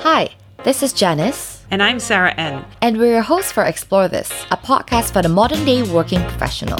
Hi, this is Janice. And I'm Sarah N. And we're your hosts for Explore This, a podcast for the modern day working professional.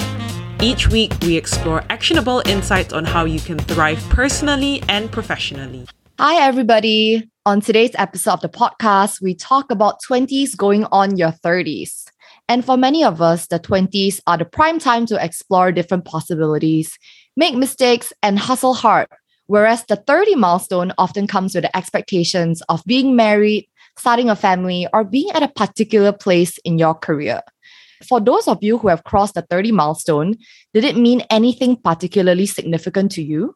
Each week, we explore actionable insights on how you can thrive personally and professionally. Hi, everybody. On today's episode of the podcast, we talk about 20s going on your 30s. And for many of us, the 20s are the prime time to explore different possibilities, make mistakes, and hustle hard. Whereas the 30 milestone often comes with the expectations of being married, starting a family, or being at a particular place in your career. For those of you who have crossed the 30 milestone, did it mean anything particularly significant to you?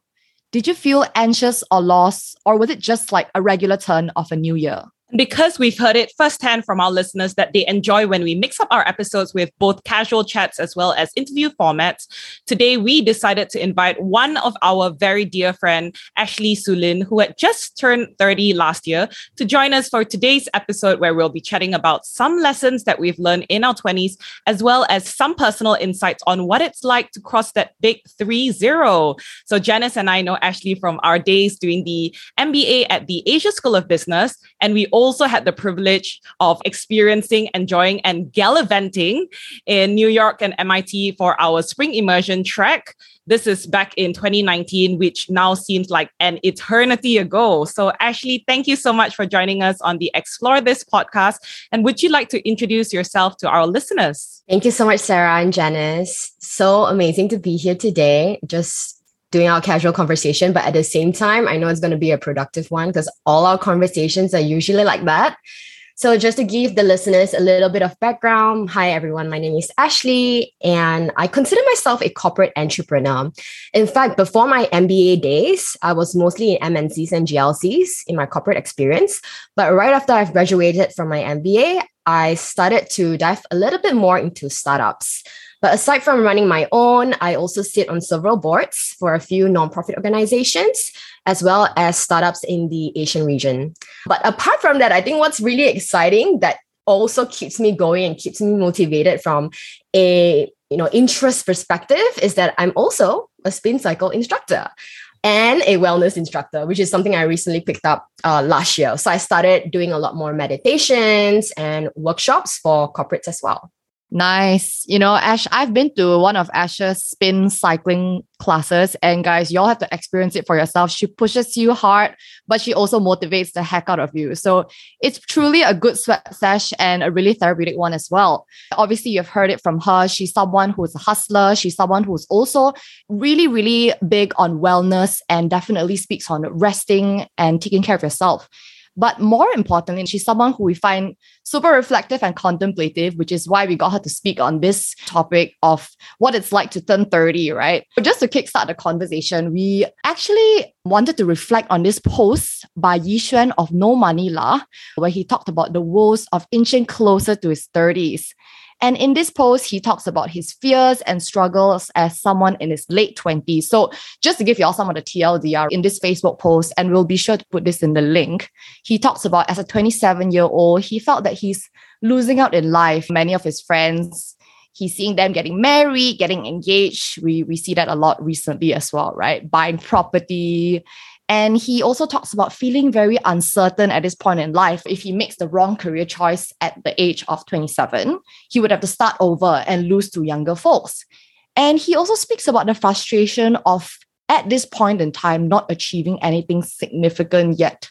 Did you feel anxious or lost, or was it just like a regular turn of a new year? Because we've heard it firsthand from our listeners that they enjoy when we mix up our episodes with both casual chats as well as interview formats, today we decided to invite one of our very dear friend, Ashley Sulin, who had just turned 30 last year, to join us for today's episode where we'll be chatting about some lessons that we've learned in our 20s, as well as some personal insights on what it's like to cross that big 3 0. So Janice and I know Ashley from our days doing the MBA at the Asia School of Business, and we also had the privilege of experiencing, enjoying, and gallivanting in New York and MIT for our spring immersion track. This is back in 2019, which now seems like an eternity ago. So, Ashley, thank you so much for joining us on the Explore This podcast. And would you like to introduce yourself to our listeners? Thank you so much, Sarah and Janice. So amazing to be here today. Just doing our casual conversation, but at the same time, I know it's going to be a productive one because all our conversations are usually like that. So, just to give the listeners a little bit of background, hi everyone, my name is Ashley, and I consider myself a corporate entrepreneur. In fact, before my MBA days, I was mostly in MNCs and GLCs in my corporate experience. But right after I've graduated from my MBA, I started to dive a little bit more into startups. But aside from running my own, I also sit on several boards for a few nonprofit organizations, as well as startups in the Asian region. But apart from that, I think what's really exciting that also keeps me going and keeps me motivated from a you know interest perspective is that I'm also a spin cycle instructor and a wellness instructor, which is something I recently picked up uh, last year. So I started doing a lot more meditations and workshops for corporates as well. Nice. You know, Ash, I've been to one of Ash's spin cycling classes, and guys, y'all have to experience it for yourself. She pushes you hard, but she also motivates the heck out of you. So it's truly a good sweat sesh and a really therapeutic one as well. Obviously, you've heard it from her. She's someone who's a hustler. She's someone who's also really, really big on wellness and definitely speaks on resting and taking care of yourself. But more importantly, she's someone who we find super reflective and contemplative, which is why we got her to speak on this topic of what it's like to turn 30, right? But just to kickstart the conversation, we actually wanted to reflect on this post by Yi Xuan of No Money La, where he talked about the woes of inching closer to his 30s. And in this post, he talks about his fears and struggles as someone in his late 20s. So, just to give you all some of the TLDR in this Facebook post, and we'll be sure to put this in the link, he talks about as a 27 year old, he felt that he's losing out in life. Many of his friends, he's seeing them getting married, getting engaged. We, we see that a lot recently as well, right? Buying property, and he also talks about feeling very uncertain at this point in life. If he makes the wrong career choice at the age of 27, he would have to start over and lose to younger folks. And he also speaks about the frustration of, at this point in time, not achieving anything significant yet.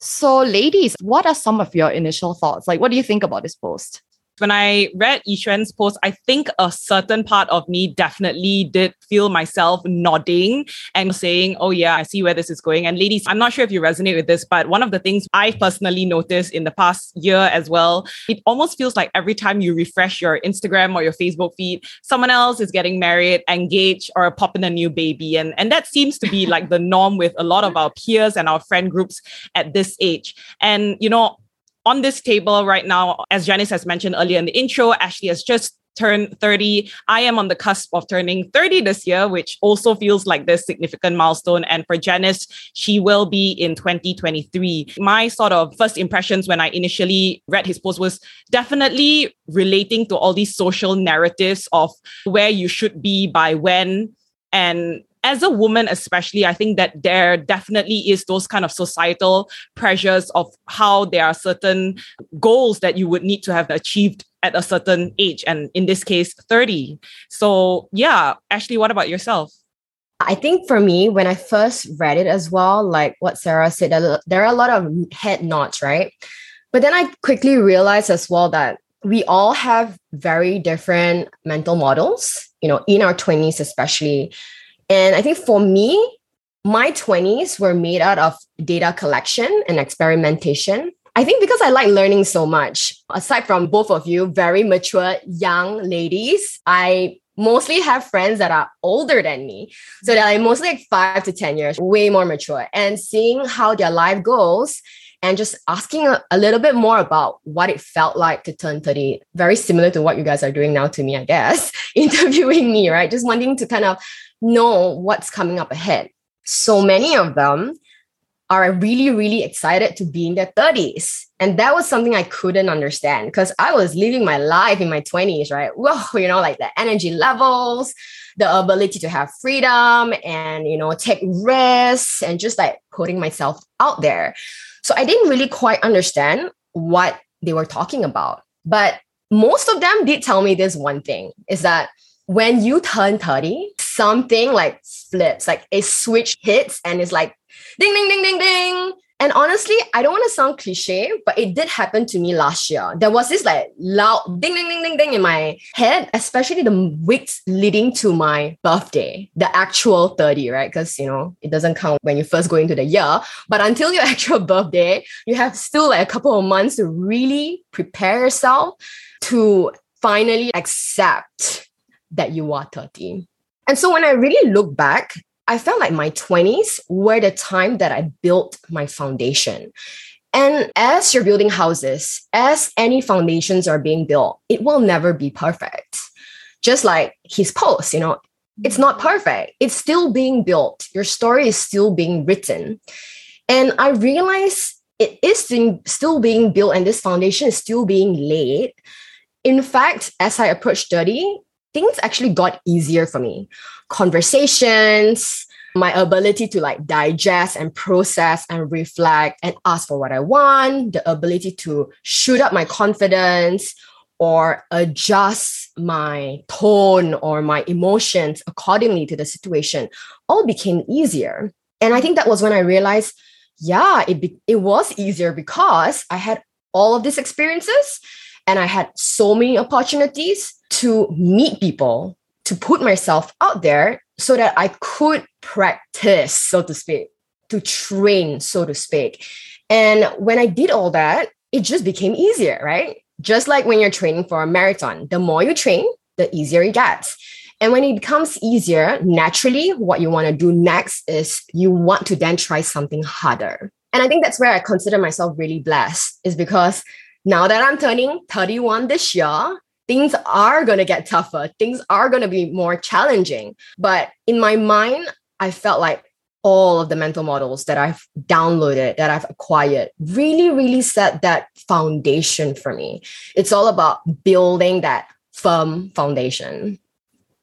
So, ladies, what are some of your initial thoughts? Like, what do you think about this post? When I read Yi Xuan's post, I think a certain part of me definitely did feel myself nodding and saying, Oh, yeah, I see where this is going. And ladies, I'm not sure if you resonate with this, but one of the things I personally noticed in the past year as well, it almost feels like every time you refresh your Instagram or your Facebook feed, someone else is getting married, engaged, or popping a new baby. And, and that seems to be like the norm with a lot of our peers and our friend groups at this age. And, you know, on this table right now, as Janice has mentioned earlier in the intro, Ashley has just turned 30. I am on the cusp of turning 30 this year, which also feels like this significant milestone. And for Janice, she will be in 2023. My sort of first impressions when I initially read his post was definitely relating to all these social narratives of where you should be by when and as a woman, especially, I think that there definitely is those kind of societal pressures of how there are certain goals that you would need to have achieved at a certain age, and in this case, 30. So, yeah, Ashley, what about yourself? I think for me, when I first read it as well, like what Sarah said, there are a lot of head nods, right? But then I quickly realized as well that we all have very different mental models, you know, in our 20s, especially. And I think for me, my 20s were made out of data collection and experimentation. I think because I like learning so much, aside from both of you, very mature young ladies, I mostly have friends that are older than me. So they're like mostly like five to 10 years, way more mature. And seeing how their life goes and just asking a, a, little bit more about what it felt like to turn 30 very similar to what you guys are doing now to me i guess interviewing me right just wanting to kind of know what's coming up ahead. So many of them are really really excited to be in their 30s and that was something i couldn't understand because i was living my life in my 20s right? Well you know like the energy levels the ability to have freedom and you know take risks and just like putting myself out there. So I didn't really quite understand what they were talking about. But most of them did tell me this one thing is that when you turn 30, something like flips, like a switch hits and it's like ding, ding, ding, ding, ding. And honestly, I don't want to sound cliche, but it did happen to me last year. There was this like loud ding, ding, ding, ding, ding in my head, especially the weeks leading to my birthday, the actual 30, right? Because, you know, it doesn't count when you first go into the year. But until your actual birthday, you have still like a couple of months to really prepare yourself to finally accept that you are 30. And so when I really look back, I felt like my 20s were the time that I built my foundation. And as you're building houses, as any foundations are being built, it will never be perfect. Just like his post, you know, it's not perfect. It's still being built. Your story is still being written. And I realize it is still being built and this foundation is still being laid. In fact, as I approached 30, things actually got easier for me. Conversations, my ability to like digest and process and reflect and ask for what I want, the ability to shoot up my confidence or adjust my tone or my emotions accordingly to the situation all became easier. And I think that was when I realized, yeah, it, be- it was easier because I had all of these experiences and I had so many opportunities to meet people, to put myself out there so that I could practice, so to speak, to train, so to speak. And when I did all that, it just became easier, right? Just like when you're training for a marathon, the more you train, the easier it gets. And when it becomes easier, naturally, what you want to do next is you want to then try something harder. And I think that's where I consider myself really blessed, is because now that I'm turning 31 this year, things are going to get tougher. Things are going to be more challenging. But in my mind, I felt like all of the mental models that I've downloaded, that I've acquired, really, really set that foundation for me. It's all about building that firm foundation.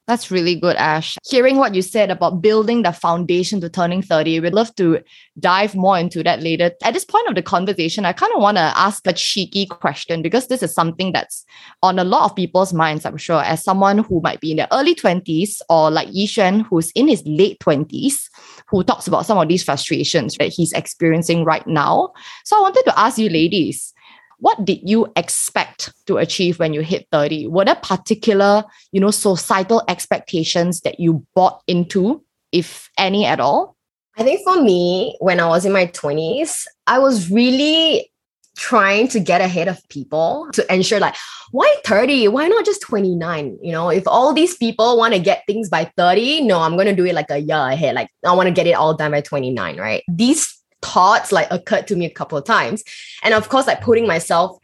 That's really good, Ash. Hearing what you said about building the foundation to turning 30, we'd love to dive more into that later. At this point of the conversation, I kind of want to ask a cheeky question because this is something that's on a lot of people's minds, I'm sure, as someone who might be in their early 20s or like Yi Xuan, who's in his late 20s, who talks about some of these frustrations that he's experiencing right now. So I wanted to ask you, ladies, what did you expect to achieve when you hit 30 were there particular you know societal expectations that you bought into if any at all? I think for me when i was in my 20s i was really trying to get ahead of people to ensure like why 30 why not just 29 you know if all these people want to get things by 30 no i'm going to do it like a year ahead. Like i want to get it all done by 29 right? These thoughts like occurred to me a couple of times. And of course, like putting myself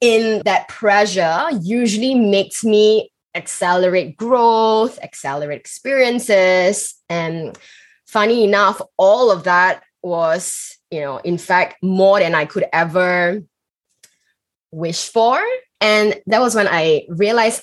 in that pressure usually makes me accelerate growth, accelerate experiences. And funny enough, all of that was, you know, in fact, more than I could ever wish for. And that was when I realized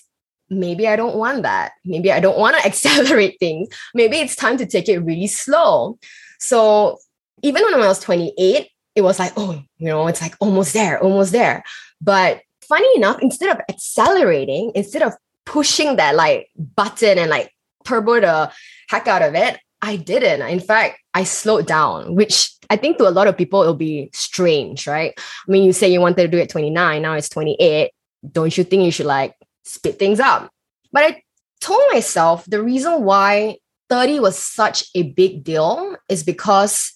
maybe I don't want that. Maybe I don't want to accelerate things. Maybe it's time to take it really slow. So even when I was 28, it was like, oh, you know, it's like almost there, almost there. But funny enough, instead of accelerating, instead of pushing that like button and like turbo the heck out of it, I didn't. In fact, I slowed down, which I think to a lot of people it'll be strange, right? I mean, you say you wanted to do it 29, now it's 28. Don't you think you should like speed things up? But I told myself the reason why 30 was such a big deal is because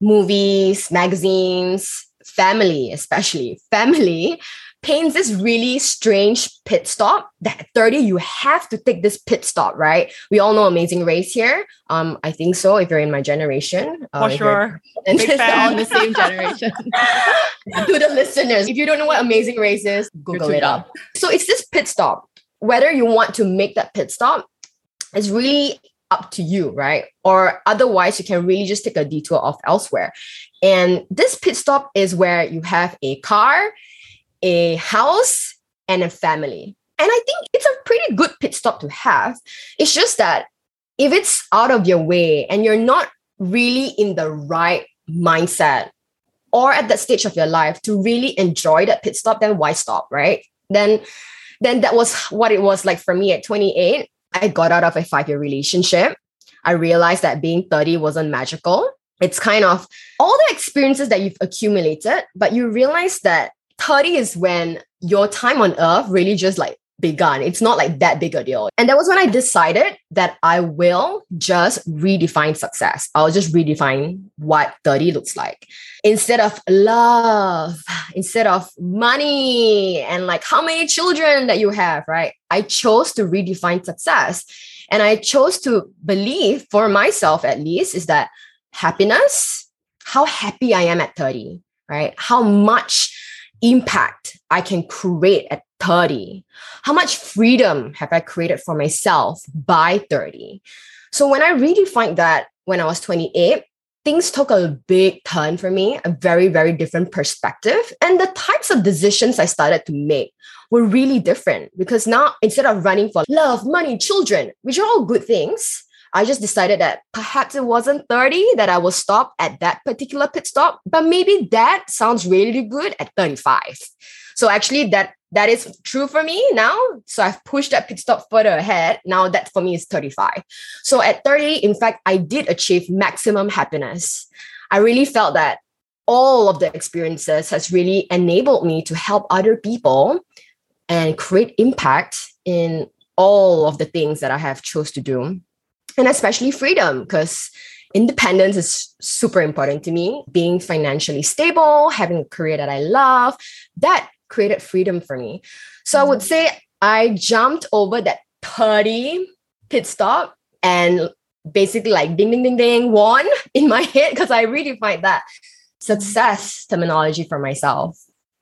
movies, magazines, family, especially. Family, paints this really strange pit stop that at 30 you have to take this pit stop right? We all know amazing race here. Um i think so if you're in my generation. Uh, for sure. and Big fan. on the same generation. To the listeners if you don't know what amazing race is google it up. so it's this pit stop. Whether you want to make that pit stop is really up to you, right? Or otherwise, you can really just take a detour off elsewhere. And this pit stop is where you have a car, a house, and a family. And I think it's a pretty good pit stop to have. It's just that if it's out of your way and you're not really in the right mindset or at that stage of your life to really enjoy that pit stop, then why stop, right? Then then that was what it was like for me at 28. I got out of a five year relationship. I realized that being 30 wasn't magical. It's kind of all the experiences that you've accumulated, but you realize that 30 is when your time on earth really just like begun. It's not like that big a deal. And that was when I decided that I will just redefine success. I'll just redefine what 30 looks like. Instead of love, instead of money and like how many children that you have, right? I chose to redefine success. And I chose to believe for myself at least is that happiness, how happy I am at 30, right? How much impact I can create at 30? How much freedom have I created for myself by 30? So when I redefined that when I was 28, things took a big turn for me, a very, very different perspective. And the types of decisions I started to make were really different because now instead of running for love, money, children, which are all good things, I just decided that perhaps it wasn't 30 that I will stop at that particular pit stop, but maybe that sounds really good at 35. So actually that that is true for me now. So I've pushed that pit stop further ahead. Now that for me is 35. So at 30, in fact, I did achieve maximum happiness. I really felt that all of the experiences has really enabled me to help other people and create impact in all of the things that I have chose to do and especially freedom because independence is super important to me being financially stable having a career that i love that created freedom for me so i would mm-hmm. say i jumped over that 30 pit stop and basically like ding ding ding ding won in my head because i really find that success terminology for myself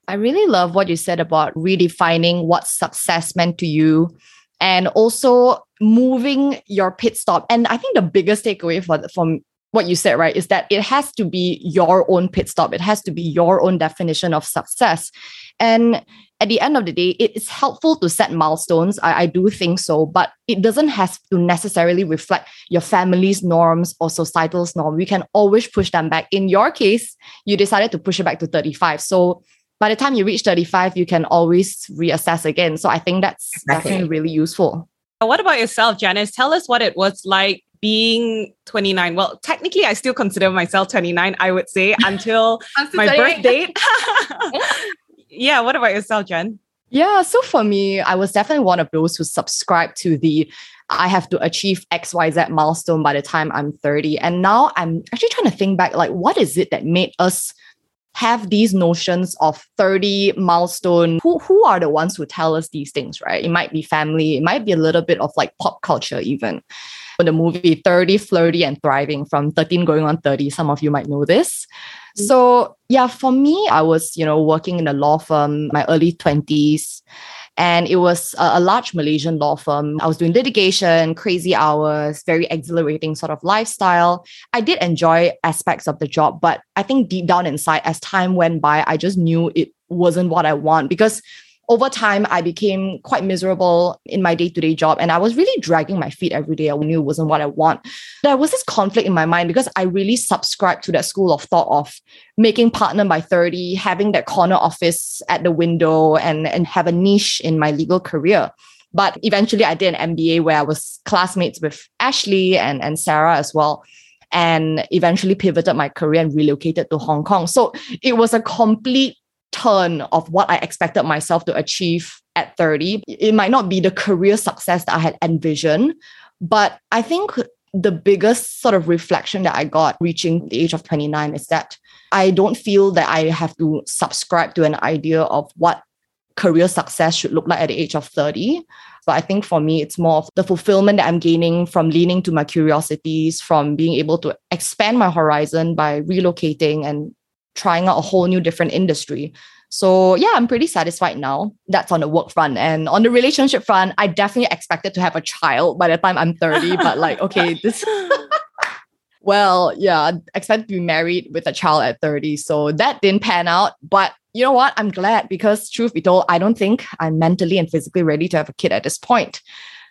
i really love what you said about redefining what success meant to you and also moving your pit stop. And I think the biggest takeaway for, from what you said, right, is that it has to be your own pit stop. It has to be your own definition of success. And at the end of the day, it's helpful to set milestones. I, I do think so, but it doesn't have to necessarily reflect your family's norms or societal's norm. We can always push them back. In your case, you decided to push it back to 35. So by the time you reach 35, you can always reassess again. So I think that's exactly. definitely really useful. What about yourself, Janice? Tell us what it was like being 29. Well, technically, I still consider myself 29, I would say, until my birth date. yeah. What about yourself, Jen? Yeah. So for me, I was definitely one of those who subscribed to the I have to achieve XYZ milestone by the time I'm 30. And now I'm actually trying to think back like, what is it that made us have these notions of 30 milestone. Who, who are the ones who tell us these things right? It might be family it might be a little bit of like pop culture even. For the movie 30 flirty and thriving from 13 going on 30 some of you might know this. Mm-hmm. so yeah for me i was you know working in a law firm my early 20s and it was a, a, large Malaysian law firm. I was doing litigation, crazy hours, very exhilarating sort of lifestyle. I did enjoy aspects of the job, but I think deep down inside, as time went by, I just knew it wasn't what I want because over time, I became quite miserable in my day to day job and I was really dragging my feet every day. I knew it wasn't what I want. There was this conflict in my mind because I really subscribed to that school of thought of making partner by 30, having that corner office at the window and, and have a niche in my legal career. But eventually, I did an MBA where I was classmates with Ashley and, and Sarah as well and eventually pivoted my career and relocated to Hong Kong. So it was a complete turn of what I expected myself to achieve at 30. It might not be the career success that I had envisioned, but I think the biggest sort of reflection that I got reaching the age of 29 is that I don't feel that I have to subscribe to an idea of what career success should look like at the age of 30. But I think for me, it's more of the fulfillment that I'm gaining from leaning to my curiosities, from being able to expand my horizon by relocating and trying out a whole new different industry. So yeah, I'm pretty satisfied now. That's on the work front. And on the relationship front, I definitely expected to have a child by the time I'm 30. but like, okay, this well, yeah, I expected to be married with a child at 30. So that didn't pan out. But you know what? I'm glad because truth be told, I don't think I'm mentally and physically ready to have a kid at this point.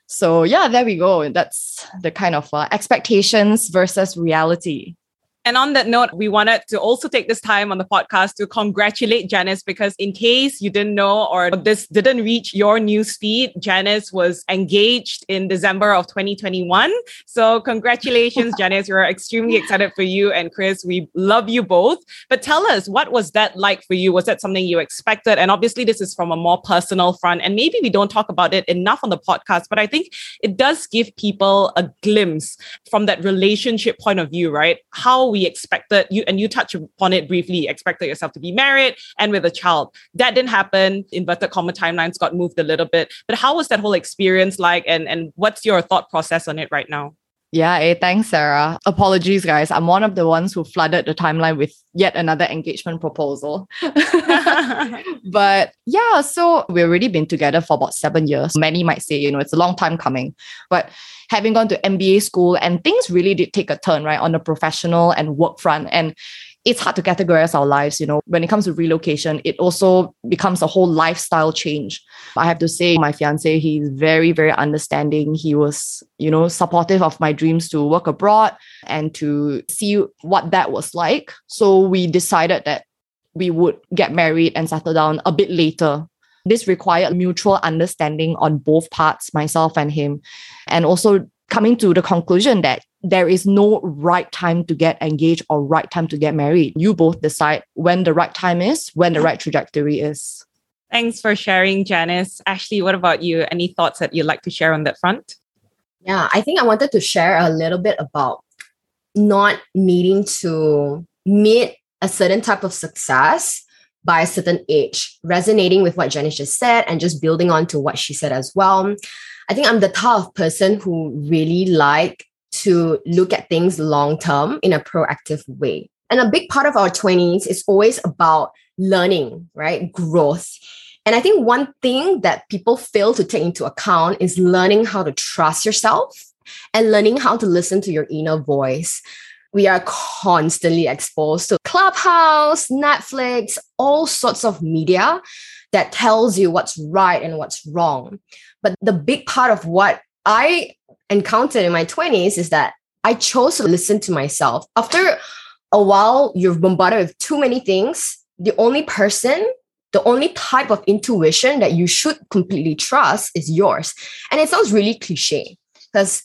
So yeah, there we go. That's the kind of uh, expectations versus reality. And on that note, we wanted to also take this time on the podcast to congratulate Janice because, in case you didn't know or this didn't reach your news feed, Janice was engaged in December of 2021. So, congratulations, Janice. We're extremely excited for you and Chris. We love you both. But tell us, what was that like for you? Was that something you expected? And obviously, this is from a more personal front. And maybe we don't talk about it enough on the podcast, but I think it does give people a glimpse from that relationship point of view, right? How we expected you, and you touched upon it briefly, expected yourself to be married and with a child. That didn't happen. Inverted comma timelines got moved a little bit. But how was that whole experience like? And, and what's your thought process on it right now? Yeah, hey, thanks, Sarah. Apologies, guys. I'm one of the ones who flooded the timeline with yet another engagement proposal. but yeah, so we've already been together for about seven years. Many might say, you know, it's a long time coming. But having gone to MBA school and things really did take a turn, right, on the professional and work front. And it's hard to categorize our lives, you know. When it comes to relocation, it also becomes a whole lifestyle change. I have to say, my fiance, he's very, very understanding. He was, you know, supportive of my dreams to work abroad and to see what that was like. So we decided that we would get married and settle down a bit later this required mutual understanding on both parts, myself and him, and also coming to the conclusion that there is no right time to get engaged or right time to get married. You both decide when the right time is, when the right trajectory is. Thanks for sharing, Janice. Ashley, what about you? Any thoughts that you'd like to share on that front? Yeah, I think I wanted to share a little bit about not needing to meet a certain type of success by a certain age, resonating with what Janice just said and just building on to what she said as well. I think I'm the type of person who really like to look at things long term in a proactive way. And a big part of our 20s is always about learning, right? Growth. And I think one thing that people fail to take into account is learning how to trust yourself and learning how to listen to your inner voice we are constantly exposed to Clubhouse, Netflix, all sorts of media that tells you what's right and what's wrong. But the big part of what I encountered in my 20s is that I chose to listen to myself. After a while, you're bombarded with too many things. The only person, the only type of intuition that you should completely trust is yours. And it sounds really cliche because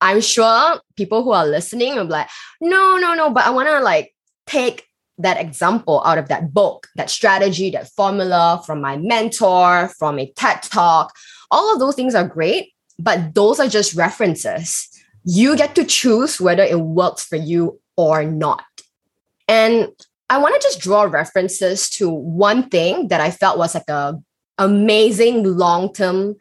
I'm sure people who are listening will be like, no, no, no, but I want to like take that example out of that book, that strategy, that formula from my mentor, from a TED talk. All of those things are great, but those are just references. You get to choose whether it works for you or not. And I want to just draw references to one thing that I felt was like a amazing long-term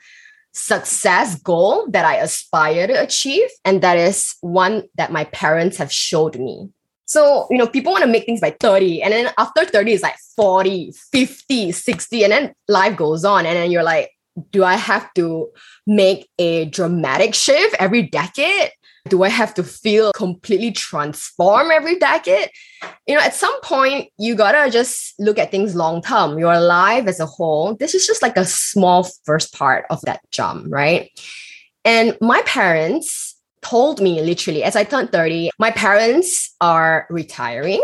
success goal that I aspire to achieve. And that is one that my parents have showed me. So, you know, people want to make things by 30, and then after 30 is like 40, 50, 60, and then life goes on. And then you're like, do I have to make a dramatic shift every decade? Do I have to feel completely transform every decade? You know, at some point, you gotta just look at things long term. Your life as a whole, this is just like a small first part of that jump, right? And my parents told me literally as I turned 30, my parents are retiring.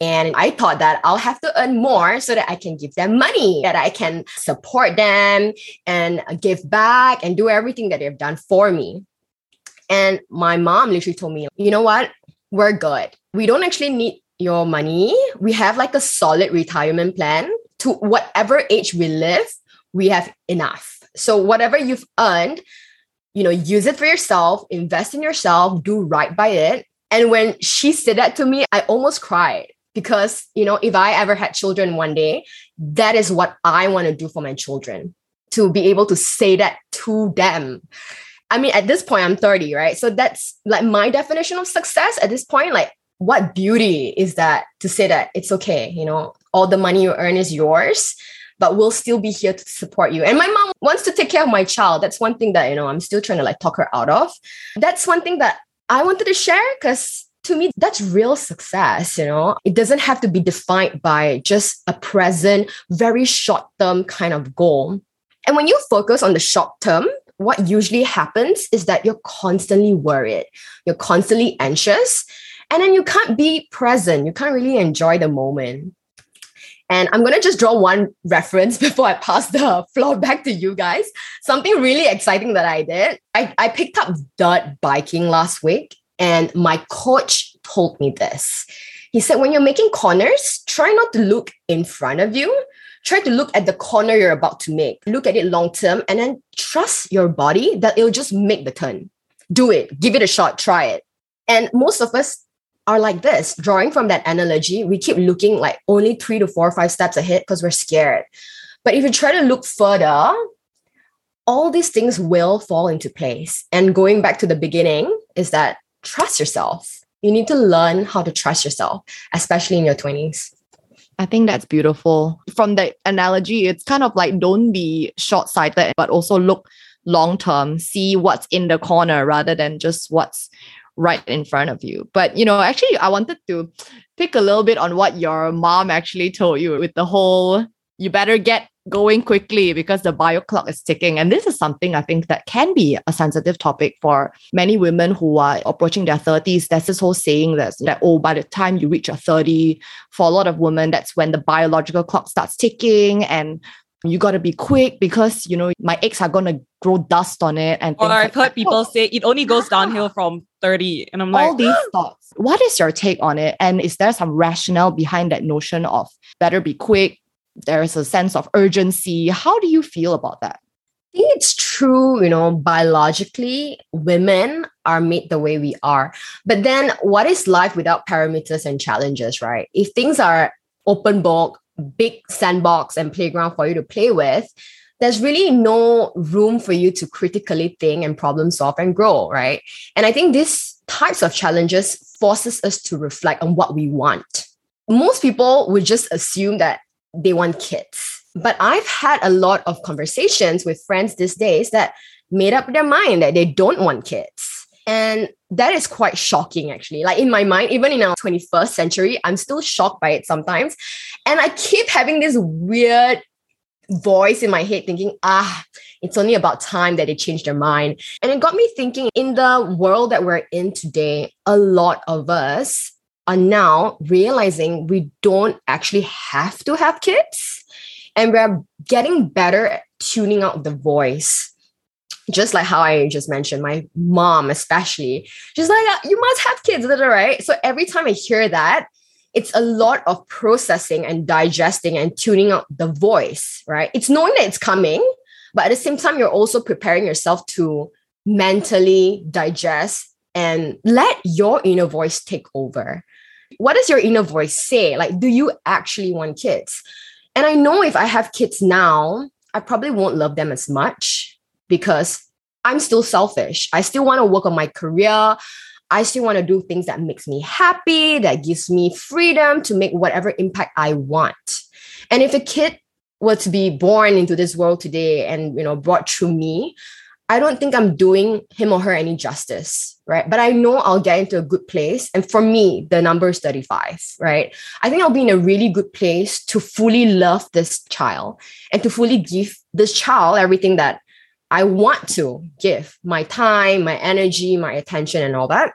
And I thought that I'll have to earn more so that I can give them money, that I can support them and give back and do everything that they've done for me. And my mom literally told me, you know what? We're good. We don't actually need your money. We have like a solid retirement plan to whatever age we live, we have enough. So whatever you've earned, you know, use it for yourself, invest in yourself, do right by it. And when she said that to me, I almost cried because, you know, if I ever had children one day, that is what I want to do for my children to be able to say that to them. I mean, at this point, I'm 30, right? So that's like my definition of success at this point. Like, what beauty is that to say that it's okay, you know, all the money you earn is yours but we'll still be here to support you. And my mom wants to take care of my child. That's one thing that, you know, I'm still trying to like talk her out of. That's one thing that I wanted to share because to me, that's real success, you know. It doesn't have to be defined by just a present, very short term kind of goal. And when you focus on the short term, what usually happens is that you're constantly worried, you're constantly anxious, and then you can't be present. You can't really enjoy the moment. And I'm going to just draw one reference before I pass the floor back to you guys. Something really exciting that I did. I, I picked up dirt biking last week, and my coach told me this. He said, when you're making corners, try not to look in front of you. Try to look at the corner you're about to make. Look at it long term and then trust your body that it'll just make the turn. Do it, give it a shot, try it. And most of us are like this. Drawing from that analogy, we keep looking like only three to four or five steps ahead because we're scared. But if you try to look further, all these things will fall into place. And going back to the beginning is that trust yourself. You need to learn how to trust yourself, especially in your 20s. I think that's beautiful. From the analogy, it's kind of like don't be short sighted, but also look long term, see what's in the corner rather than just what's right in front of you. But you know, actually, I wanted to pick a little bit on what your mom actually told you with the whole you better get going quickly because the bio clock is ticking. And this is something I think that can be a sensitive topic for many women who are approaching their 30s. There's this whole saying that's that, oh, by the time you reach your 30, for a lot of women, that's when the biological clock starts ticking and you got to be quick because you know my eggs are gonna grow dust on it and or I've heard people say it only goes downhill from 30 and i'm all like these thoughts. What is your take on it? And is there some rationale behind that notion of better be quick there is a sense of urgency how do you feel about that I think it's true, you know, biologically, women are made the way we are. But then what is life without parameters and challenges, right? If things are open book, big sandbox and playground for you to play with, there's really no room for you to critically think and problem solve and grow, right? And I think these types of challenges forces us to reflect on what we want. Most people would just assume that they want kids. But I've had a lot of conversations with friends these days that made up their mind that they don't want kids. And that is quite shocking, actually. Like in my mind, even in our 21st century, I'm still shocked by it sometimes. And I keep having this weird voice in my head thinking, ah, it's only about time that they change their mind. And it got me thinking in the world that we're in today, a lot of us are now realizing we don't actually have to have kids. And we're getting better at tuning out the voice just like how I just mentioned, my mom especially, she's like, you must have kids, right? So every time I hear that, it's a lot of processing and digesting and tuning out the voice, right? It's knowing that it's coming, but at the same time, you're also preparing yourself to mentally digest and let your inner voice take over. What does your inner voice say? Like, do you actually want kids? And I know if I have kids now, I probably won't love them as much because I'm still selfish. I still want to work on my career. I still want to do things that makes me happy, that gives me freedom to make whatever impact I want. And if a kid were to be born into this world today and you know brought through me, I don't think I'm doing him or her any justice, right? But I know I'll get into a good place. And for me, the number is 35, right? I think I'll be in a really good place to fully love this child and to fully give this child everything that I want to give my time, my energy, my attention, and all that.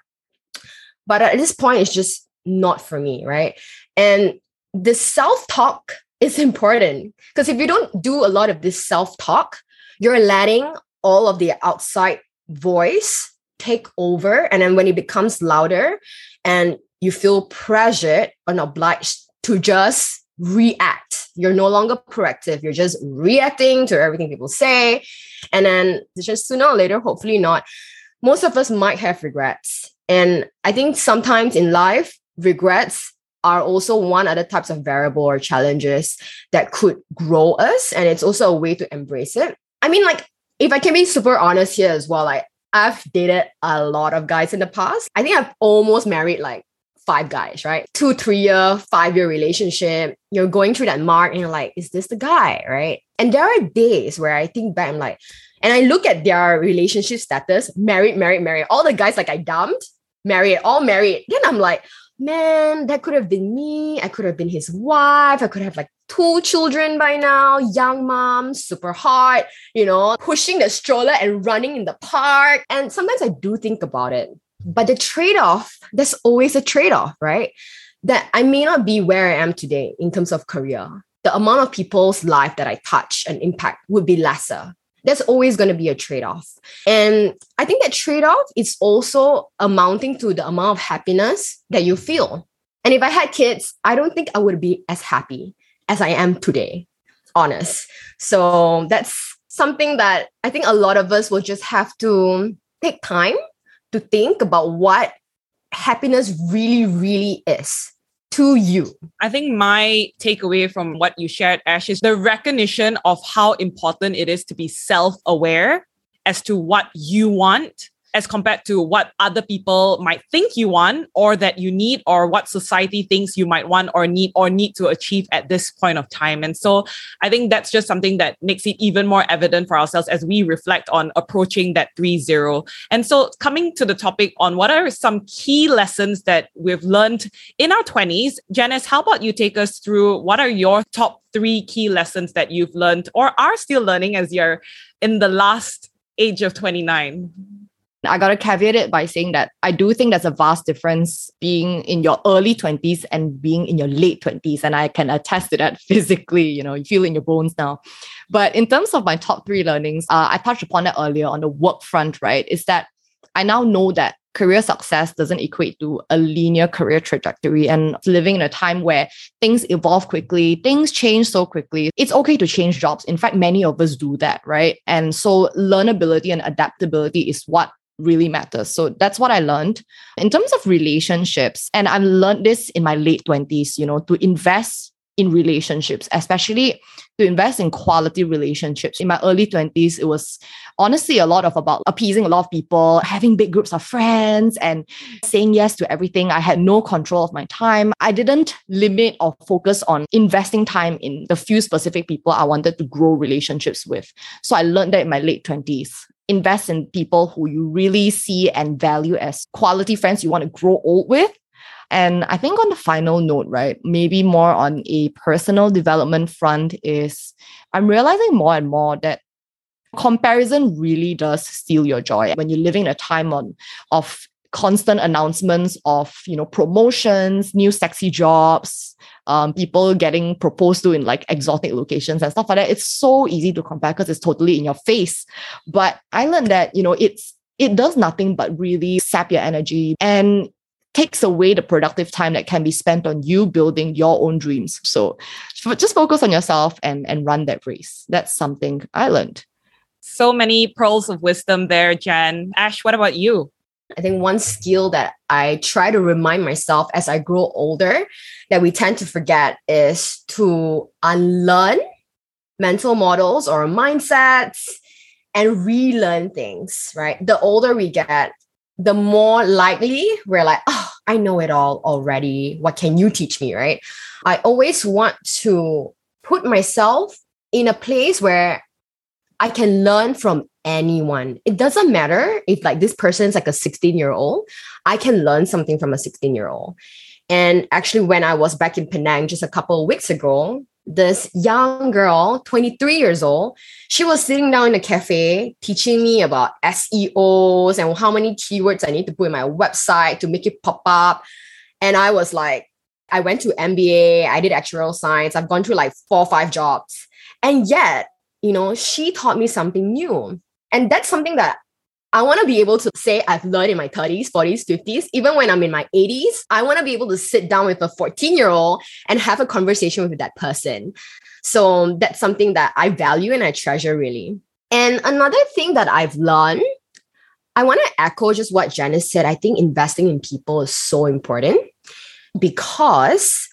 But at this point, it's just not for me, right? And the self talk is important because if you don't do a lot of this self talk, you're letting all of the outside voice take over. And then when it becomes louder and you feel pressured and obliged to just react, you're no longer proactive. You're just reacting to everything people say. And then just sooner or later, hopefully not, most of us might have regrets. And I think sometimes in life, regrets are also one other types of variable or challenges that could grow us. And it's also a way to embrace it. I mean, like, if I can be super honest here as well, like I've dated a lot of guys in the past. I think I've almost married like five guys, right? Two, three year, five year relationship. You're going through that mark and you're like, is this the guy? Right. And there are days where I think back, I'm like, and I look at their relationship status, married, married, married. All the guys like I dumped, married, all married. Then I'm like, man, that could have been me. I could have been his wife. I could have like two children by now, young mom, super hot, you know, pushing the stroller and running in the park. And sometimes I do think about it. But the trade off, there's always a trade off, right? That I may not be where I am today in terms of career. The amount of people's life that I touch and impact would be lesser there's always going to be a trade-off. And i think that trade-off is also amounting to the amount of happiness that you feel. And if i had kids i don't think i would be as happy as i am today honest. So that's something that i think a lot of us will just have to take time to think about what happiness really really is to you? I think my takeaway from what you shared, Ash, is the recognition of how important it is to be self aware as to what you want as compared to what other people might think you want or that you need or what society thinks you might want or need or need to achieve at this point of time. And so i think that's just something that makes it even more evident for ourselves as we reflect on approaching that 3-0 and so coming to the topic on what are some key lessons that we've learned in our 20s janice how about you take us through what are your top three key lessons that you've learned or are still learning as you're in the last age of 29 I got to caveat it by saying that I do think there's a vast difference being in your early 20s and being in your late 20s. And I can attest to that physically, you know, you feel in your bones now. But in terms of my top three learnings, uh, I touched upon that earlier on the work front, right? Is that I now know that career success doesn't equate to a linear career trajectory and living in a time where things evolve quickly, things change so quickly. It's okay to change jobs. In fact, many of us do that, right? And so learnability and adaptability is what really matters. So that's what I learned. In terms of relationships, and I've learned this in my late 20s, you know, to invest in relationships, especially to invest in quality relationships. In my early 20s, it was honestly a lot of about appeasing a lot of people, having big groups of friends, and saying yes to everything. I had no control of my time. I didn't limit or focus on investing time in the few specific people I wanted to grow relationships with. So I learned that in my late 20s invest in people who you really see and value as quality friends you want to grow old with. And I think on the final note, right, maybe more on a personal development front is I'm realizing more and more that comparison really does steal your joy. When you're living in a time on, of constant announcements of you know promotions new sexy jobs um, people getting proposed to in like exotic locations and stuff like that. It's so easy to compare because it's totally in your face. But i learned that you know it's it does nothing but really sap your energy and takes away the productive time that can be spent on you building your own dreams. So just focus on yourself and and run that race. That's something i learned. So many pearls of wisdom there jen. Ash what about you I think one skill that I try to remind myself as I grow older that we tend to forget is to unlearn mental models or mindsets and relearn things, right? The older we get, the more likely we're like, oh, I know it all already. What can you teach me, right? I always want to put myself in a place where I can learn from anyone. It doesn't matter if like this person is like a 16 year old, I can learn something from a 16 year old. And actually, when I was back in Penang just a couple of weeks ago, this young girl, 23 years old, she was sitting down in a cafe teaching me about SEOs and how many keywords I need to put in my website to make it pop up. And I was like, I went to MBA, I did actuarial science, I've gone through like four or five jobs. And yet, you know, she taught me something new. And that's something that I want to be able to say I've learned in my 30s, 40s, 50s, even when I'm in my 80s. I want to be able to sit down with a 14 year old and have a conversation with that person. So that's something that I value and I treasure really. And another thing that I've learned, I want to echo just what Janice said. I think investing in people is so important because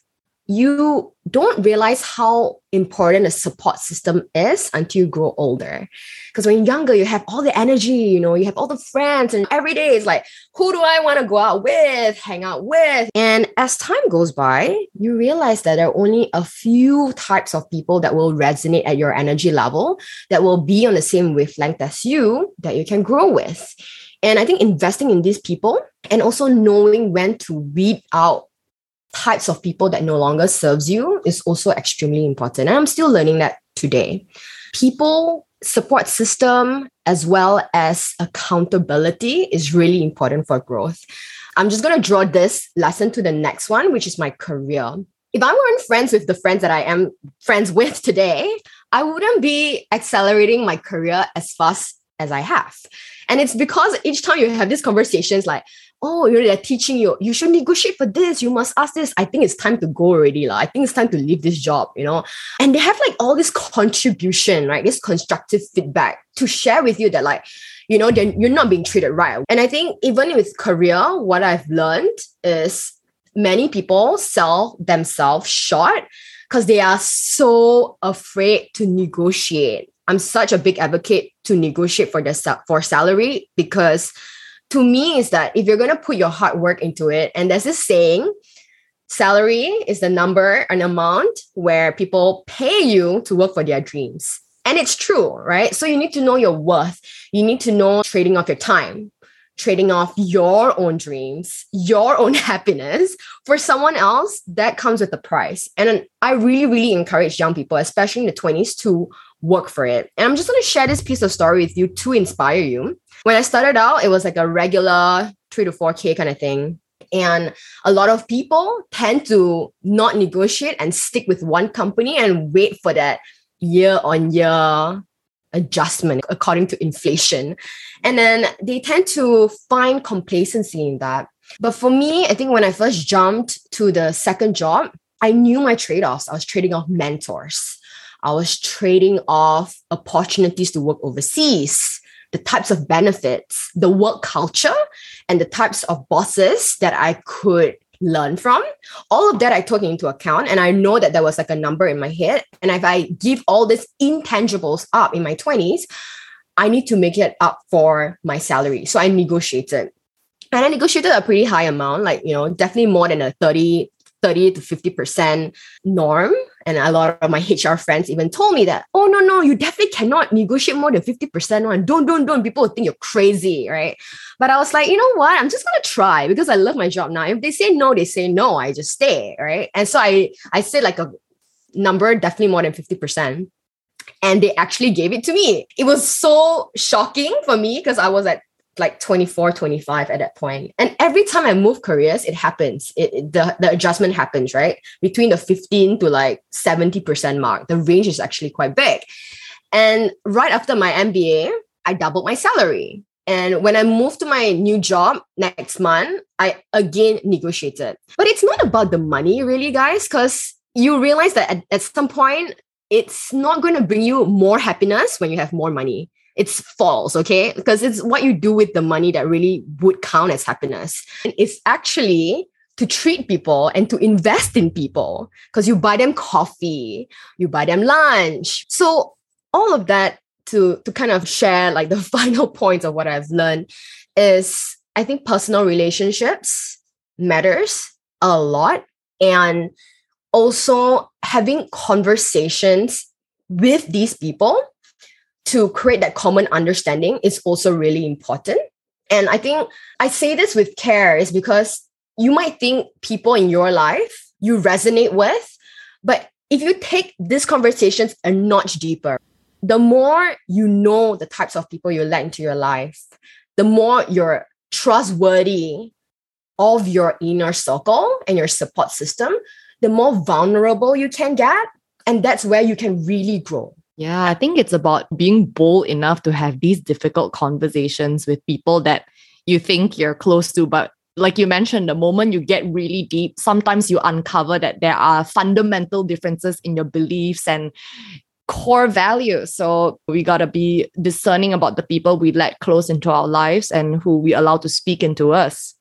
you don't realize how important a support system is until you grow older. Because when you're younger, you have all the energy, you know, you have all the friends, and every day is like, who do I want to go out with, hang out with? And as time goes by, you realize that there are only a few types of people that will resonate at your energy level, that will be on the same wavelength as you, that you can grow with. And I think investing in these people and also knowing when to weed out types of people that no longer serves you is also extremely important. And I'm still learning that today. People support system as well as accountability is really important for growth. I'm just going to draw this lesson to the next one, which is my career. If I weren't friends with the friends that I am friends with today, I wouldn't be accelerating my career as fast as I have. And it's because each time you have these conversations like, oh, you know, they're teaching you, you should negotiate for this, you must ask this. I think it's time to go already. La. I think it's time to leave this job, you know. And they have like all this contribution, right? This constructive feedback to share with you that like, you know, then you're not being treated right. And I think even with career, what I've learned is many people sell themselves short because they are so afraid to negotiate. I'm such a big advocate to negotiate for the for salary because to me is that if you're going to put your hard work into it and there's this saying salary is the number an amount where people pay you to work for their dreams. And it's true right? So you need to know your worth. You need to know trading off your time trading off your own dreams your own happiness for someone else that comes with a price. And i really really encourage young people especially in the 20s to work for it and i'm just going to share this piece of story with you to inspire you when I started out, it was like a regular three to four K kind of thing. And a lot of people tend to not negotiate and stick with one company and wait for that year on year adjustment according to inflation. And then they tend to find complacency in that. But for me, I think when I first jumped to the second job, I knew my trade offs. I was trading off mentors, I was trading off opportunities to work overseas the types of benefits, the work culture, and the types of bosses that I could learn from. All of that I took into account. And I know that there was like a number in my head. And if I give all these intangibles up in my 20s, I need to make it up for my salary. So I negotiated. And I negotiated a pretty high amount, like, you know, definitely more than a 30, 30 to 50% norm. And a lot of my HR friends even told me that, oh, no, no, you definitely cannot negotiate more than 50% one. Don't, don't, don't. People will think you're crazy, right? But I was like, you know what? I'm just to try because I love my job now. If they say no, they say no. I just stay, right? And so I, I said like a number, definitely more than 50% and they actually gave it to me. It was so shocking for me because I was at like 24 25 at that point. And every time i move careers it happens. It, it, the, the adjustment happens right? Between the 15 to like 70% mark. The range is actually quite big. And right after my mba i doubled my salary. And when i moved to my new job next month i again negotiated. But it's not about the money really guys because you realize that at, at some point it's not going to bring you more happiness when you have more money it's false, okay? Because it's what you do with the money that really would count as happiness. And it's actually to treat people and to invest in people because you buy them coffee, you buy them lunch. So all of that to to kind of share like the final points of what I've learned is I think personal relationships matters a lot and also having conversations with these people to create that common understanding is also really important. And I think I say this with care is because you might think people in your life you resonate with, but if you take these conversations a notch deeper, the more you know the types of people you let into your life, the more you're trustworthy of your inner circle and your support system, the more vulnerable you can get. And that's where you can really grow. Yeah, I think it's about being bold enough to have these difficult conversations with people that you think you're close to, but like you mentioned, the moment you get really deep, sometimes you uncover that there are fundamental differences in your beliefs and core values. So we got to be discerning about the people we let close into our lives and who we allow to speak into us.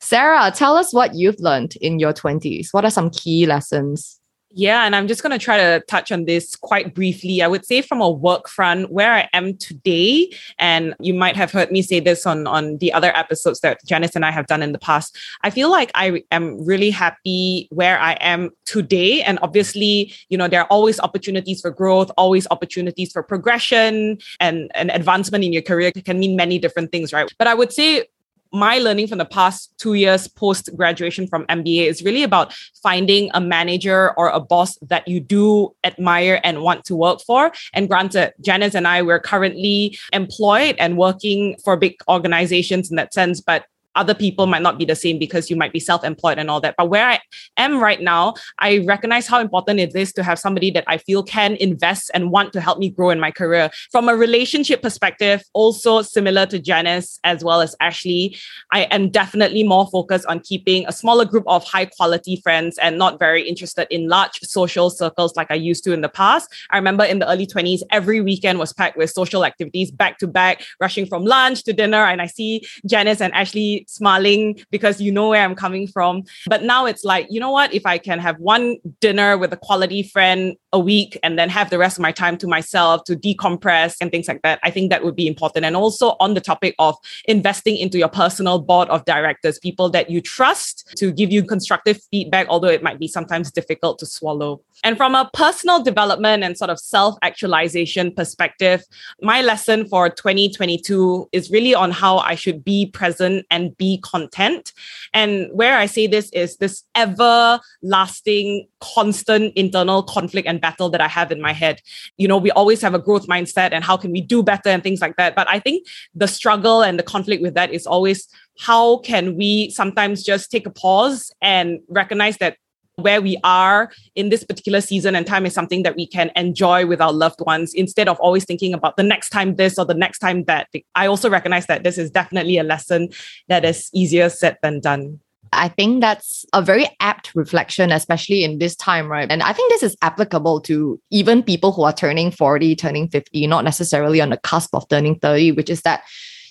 Sarah, tell us what you've learned in your 20s. What are some key lessons? Yeah, and I'm just going to try to touch on this quite briefly. I would say from a work front, where I am today, and you might have heard me say this on, on the other episodes that Janice and I have done in the past. I feel like I am really happy where I am today. And obviously, you know, there are always opportunities for growth, always opportunities for progression and, and advancement in your career it can mean many different things, right? But I would say my learning from the past two years post graduation from MBA is really about finding a manager or a boss that you do admire and want to work for. And granted, Janice and I, we're currently employed and working for big organizations in that sense, but other people might not be the same because you might be self-employed and all that. But where I am right now, I recognize how important it is to have somebody that I feel can invest and want to help me grow in my career. From a relationship perspective, also similar to Janice as well as Ashley, I am definitely more focused on keeping a smaller group of high quality friends and not very interested in large social circles like I used to in the past. I remember in the early 20s, every weekend was packed with social activities back to back, rushing from lunch to dinner. And I see Janice and Ashley smiling because you know where I'm coming from. But now it's like, you know what? If I can have one dinner with a quality friend a week and then have the rest of my time to myself to decompress and things like that, I think that would be important. And also on the topic of investing into your personal board of directors, people that you trust to give you constructive feedback, although it might be sometimes difficult to swallow. And from a personal development and sort of self actualization perspective, my lesson for 2022 is really on how I should be present and be content. And where I say this is this ever lasting, constant internal conflict and battle that I have in my head. You know, we always have a growth mindset and how can we do better and things like that. But I think the struggle and the conflict with that is always how can we sometimes just take a pause and recognize that where we are in this particular season and time is something that we can enjoy with our loved ones instead of always thinking about the next time this or the next time that. I also recognize that this is definitely a lesson that is easier said than done. I think that's a very apt reflection, especially in this time, right? And I think this is applicable to even people who are turning 40, turning 50, not necessarily on the cusp of turning 30, which is that,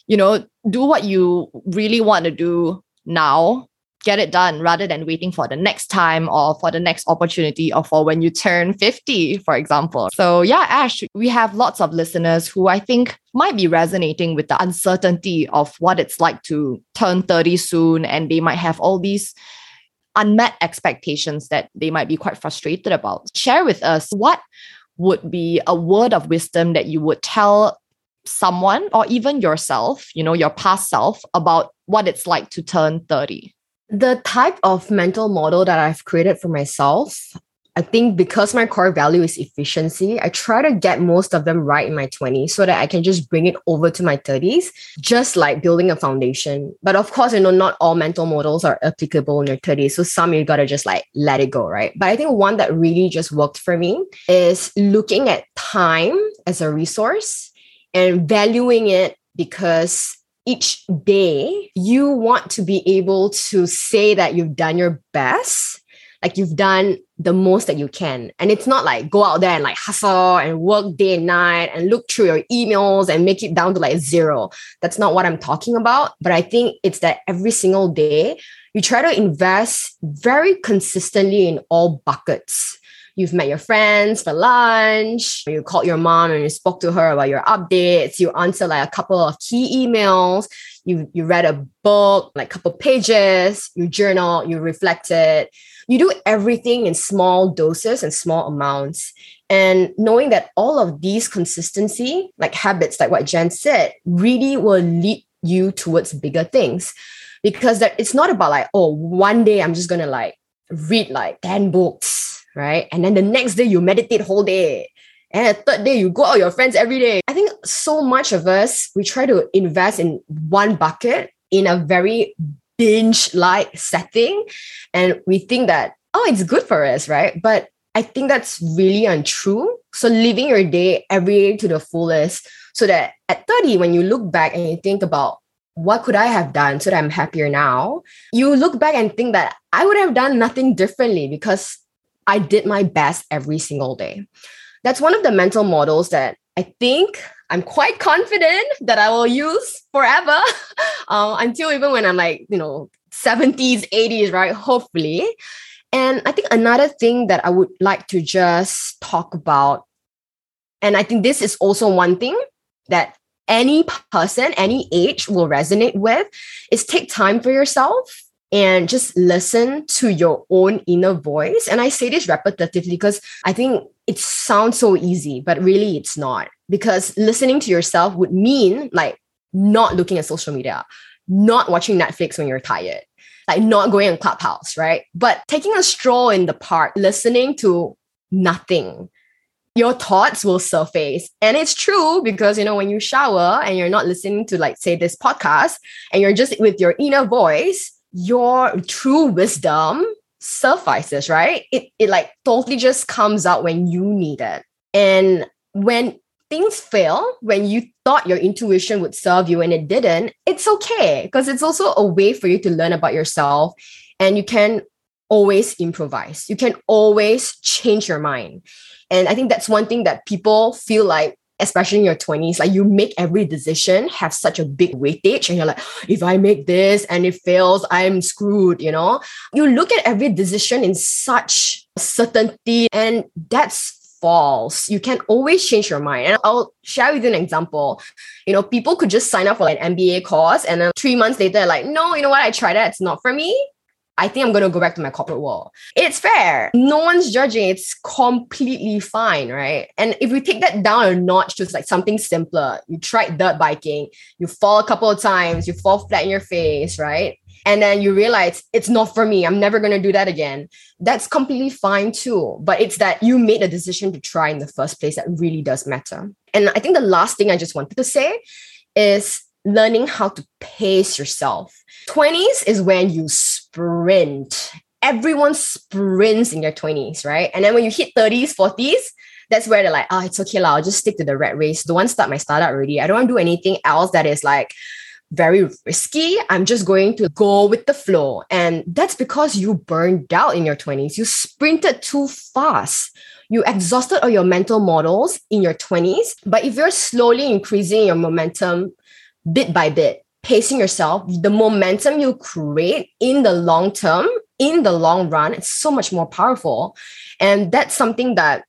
you know, do what you really want to do now get it done rather than waiting for the next time or for the next opportunity or for when you turn 50, for example. So, yeah, Ash, we have lots of listeners who I think might be resonating with the uncertainty of what it's like to turn 30 soon. And they might have all these unmet expectations that they might be quite frustrated about. Share with us what would be a word of wisdom that you would tell someone or even yourself, you know, your past self about what it's like to turn 30? The type of mental model that I've created for myself, I think because my core value is efficiency, I try to get most of them right in my 20s so that I can just bring it over to my 30s, just like building a foundation. But of course, you know, not all mental models are applicable in your 30s. So some you gotta just like let it go, right? But I think one that really just worked for me is looking at time as a resource and valuing it because each day you want to be able to say that you've done your best like you've done the most that you can. And it's not like go out there and like hustle and work day and night and look through your emails and make it down to like zero. That's not what i'm talking about. But i think it's that every single day you try to invest very consistently in all buckets you've met your friends for lunch, you called your mom and you spoke to her about your updates, you answered like a couple of key emails, you you read a book, like a couple pages, you journal, you reflected. You do everything in small doses and small amounts. And knowing that all of these consistency, like habits, like what Jen said, really will lead you towards bigger things. Because that it's not about like, oh, one day I'm just gonna like read like 10 books, right? And then the next day you meditate whole day. And the third day you go out your friends every day. I think so much of us, we try to invest in one bucket in a very binge like setting. And we think that, oh, it's good for us, right? But I think that's really untrue. So living your day every day to the fullest so that at 30, when you look back and you think about what could I have done so that I'm happier now, you look back and think that I would have done nothing differently because I did my best every single day. That's one of the mental models that I think I'm quite confident that I will use forever uh, until even when I'm like, you know, 70s, 80s, right? Hopefully. And I think another thing that I would like to just talk about, and I think this is also one thing that any person, any age will resonate with, is take time for yourself and just listen to your own inner voice. And I say this repetitively because I think it sounds so easy, but really it's not. Because listening to yourself would mean like not looking at social media, not watching Netflix when you're tired, like not going on Clubhouse, right? But taking a stroll in the park, listening to nothing, your thoughts will surface. And it's true because, you know, when you shower and you're not listening to, like, say, this podcast and you're just with your inner voice, your true wisdom suffices, right? It, it like totally just comes out when you need it. And when things fail, when you thought your intuition would serve you and it didn't, it's okay because it's also a way for you to learn about yourself and you can always improvise. You can always change your mind. And I think that's one thing that people feel like especially in your 20s, like you make every decision have such a big weightage, and you're like, oh, if I make this and it fails, I'm screwed, you know? You look at every decision in such certainty, and that's false. You can always change your mind. And I'll share with you an example. You know, people could just sign up for an MBA course and then three months later, like, no, you know what? I tried that. It's not for me. I think I'm going to go back to my corporate world. It's fair. No one's judging. It's completely fine, right? And if we take that down a notch to like something simpler, you tried dirt biking, you fall a couple of times, you fall flat in your face, right? And then you realize it's not for me. I'm never going to do that again. That's completely fine too. But it's that you made a decision to try in the first place that really does matter. And I think the last thing I just wanted to say is learning how to pace yourself. 20s is when you sprint. Everyone sprints in their 20s, right? And then when you hit 30s, 40s, that's where they're like, oh, it's okay, la, I'll just stick to the red race. Don't want to start my startup already. I don't want to do anything else that is like very risky. I'm just going to go with the flow. And that's because you burned out in your 20s. You sprinted too fast. You exhausted all your mental models in your 20s. But if you're slowly increasing your momentum bit by bit, pacing yourself, the momentum you create in the long term, in the long run, it's so much more powerful. And that's something that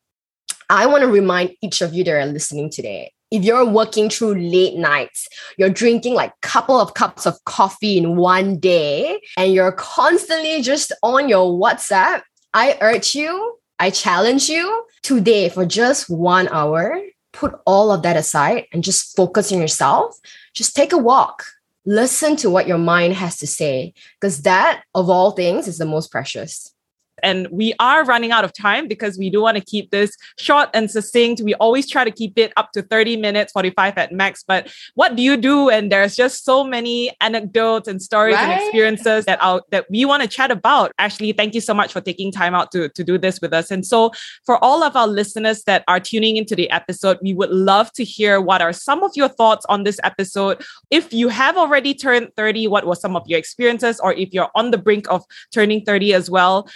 I want to remind each of you that are listening today. If you're working through late nights, you're drinking like a couple of cups of coffee in one day, and you're constantly just on your WhatsApp, I urge you, I challenge you today for just one hour, put all of that aside and just focus on yourself. Just take a walk listen to what your mind has to say because that of all things is the most precious and we are running out of time because we do want to keep this short and succinct. We always try to keep it up to 30 minutes, 45 at max. But what do you do? And there's just so many anecdotes and stories right? and experiences that are, that we want to chat about. Ashley, thank you so much for taking time out to, to do this with us. And so for all of our listeners that are tuning into the episode, we would love to hear what are some of your thoughts on this episode. If you have already turned 30, what were some of your experiences? Or if you're on the brink of turning 30 as well,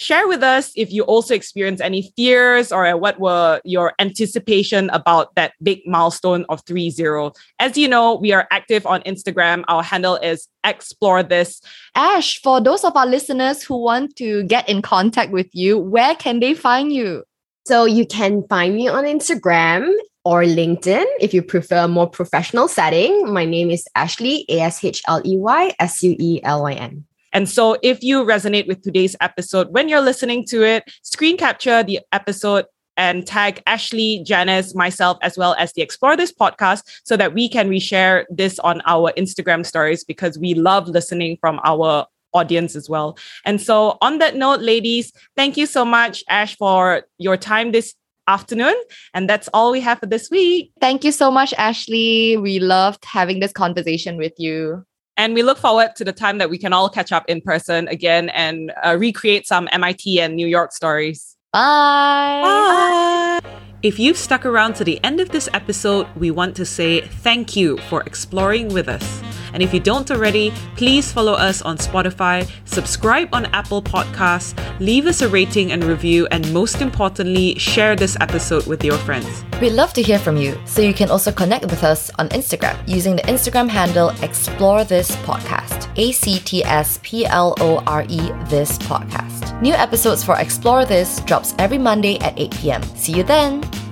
share with us if you also experienced any fears or what were your anticipation about that big milestone of 3-0 as you know we are active on instagram our handle is explore this ash for those of our listeners who want to get in contact with you where can they find you so you can find me on instagram or LinkedIn if you prefer a more professional setting. My name is Ashley, A S H L E Y S U E L Y N. And so if you resonate with today's episode, when you're listening to it, screen capture the episode and tag Ashley, Janice, myself, as well as the Explore This podcast so that we can reshare this on our Instagram stories because we love listening from our audience as well. And so, on that note, ladies, thank you so much, Ash, for your time this afternoon. And that's all we have for this week. Thank you so much, Ashley. We loved having this conversation with you. And we look forward to the time that we can all catch up in person again and uh, recreate some MIT and New York stories. Bye. Bye. If you've stuck around to the end of this episode, we want to say thank you for exploring with us. And if you don't already, please follow us on Spotify, subscribe on Apple Podcasts, leave us a rating and review, and most importantly, share this episode with your friends. We'd love to hear from you, so you can also connect with us on Instagram using the Instagram handle Explore This Podcast. A C T S P L O R E This Podcast. New episodes for Explore This drops every Monday at 8 p.m. See you then!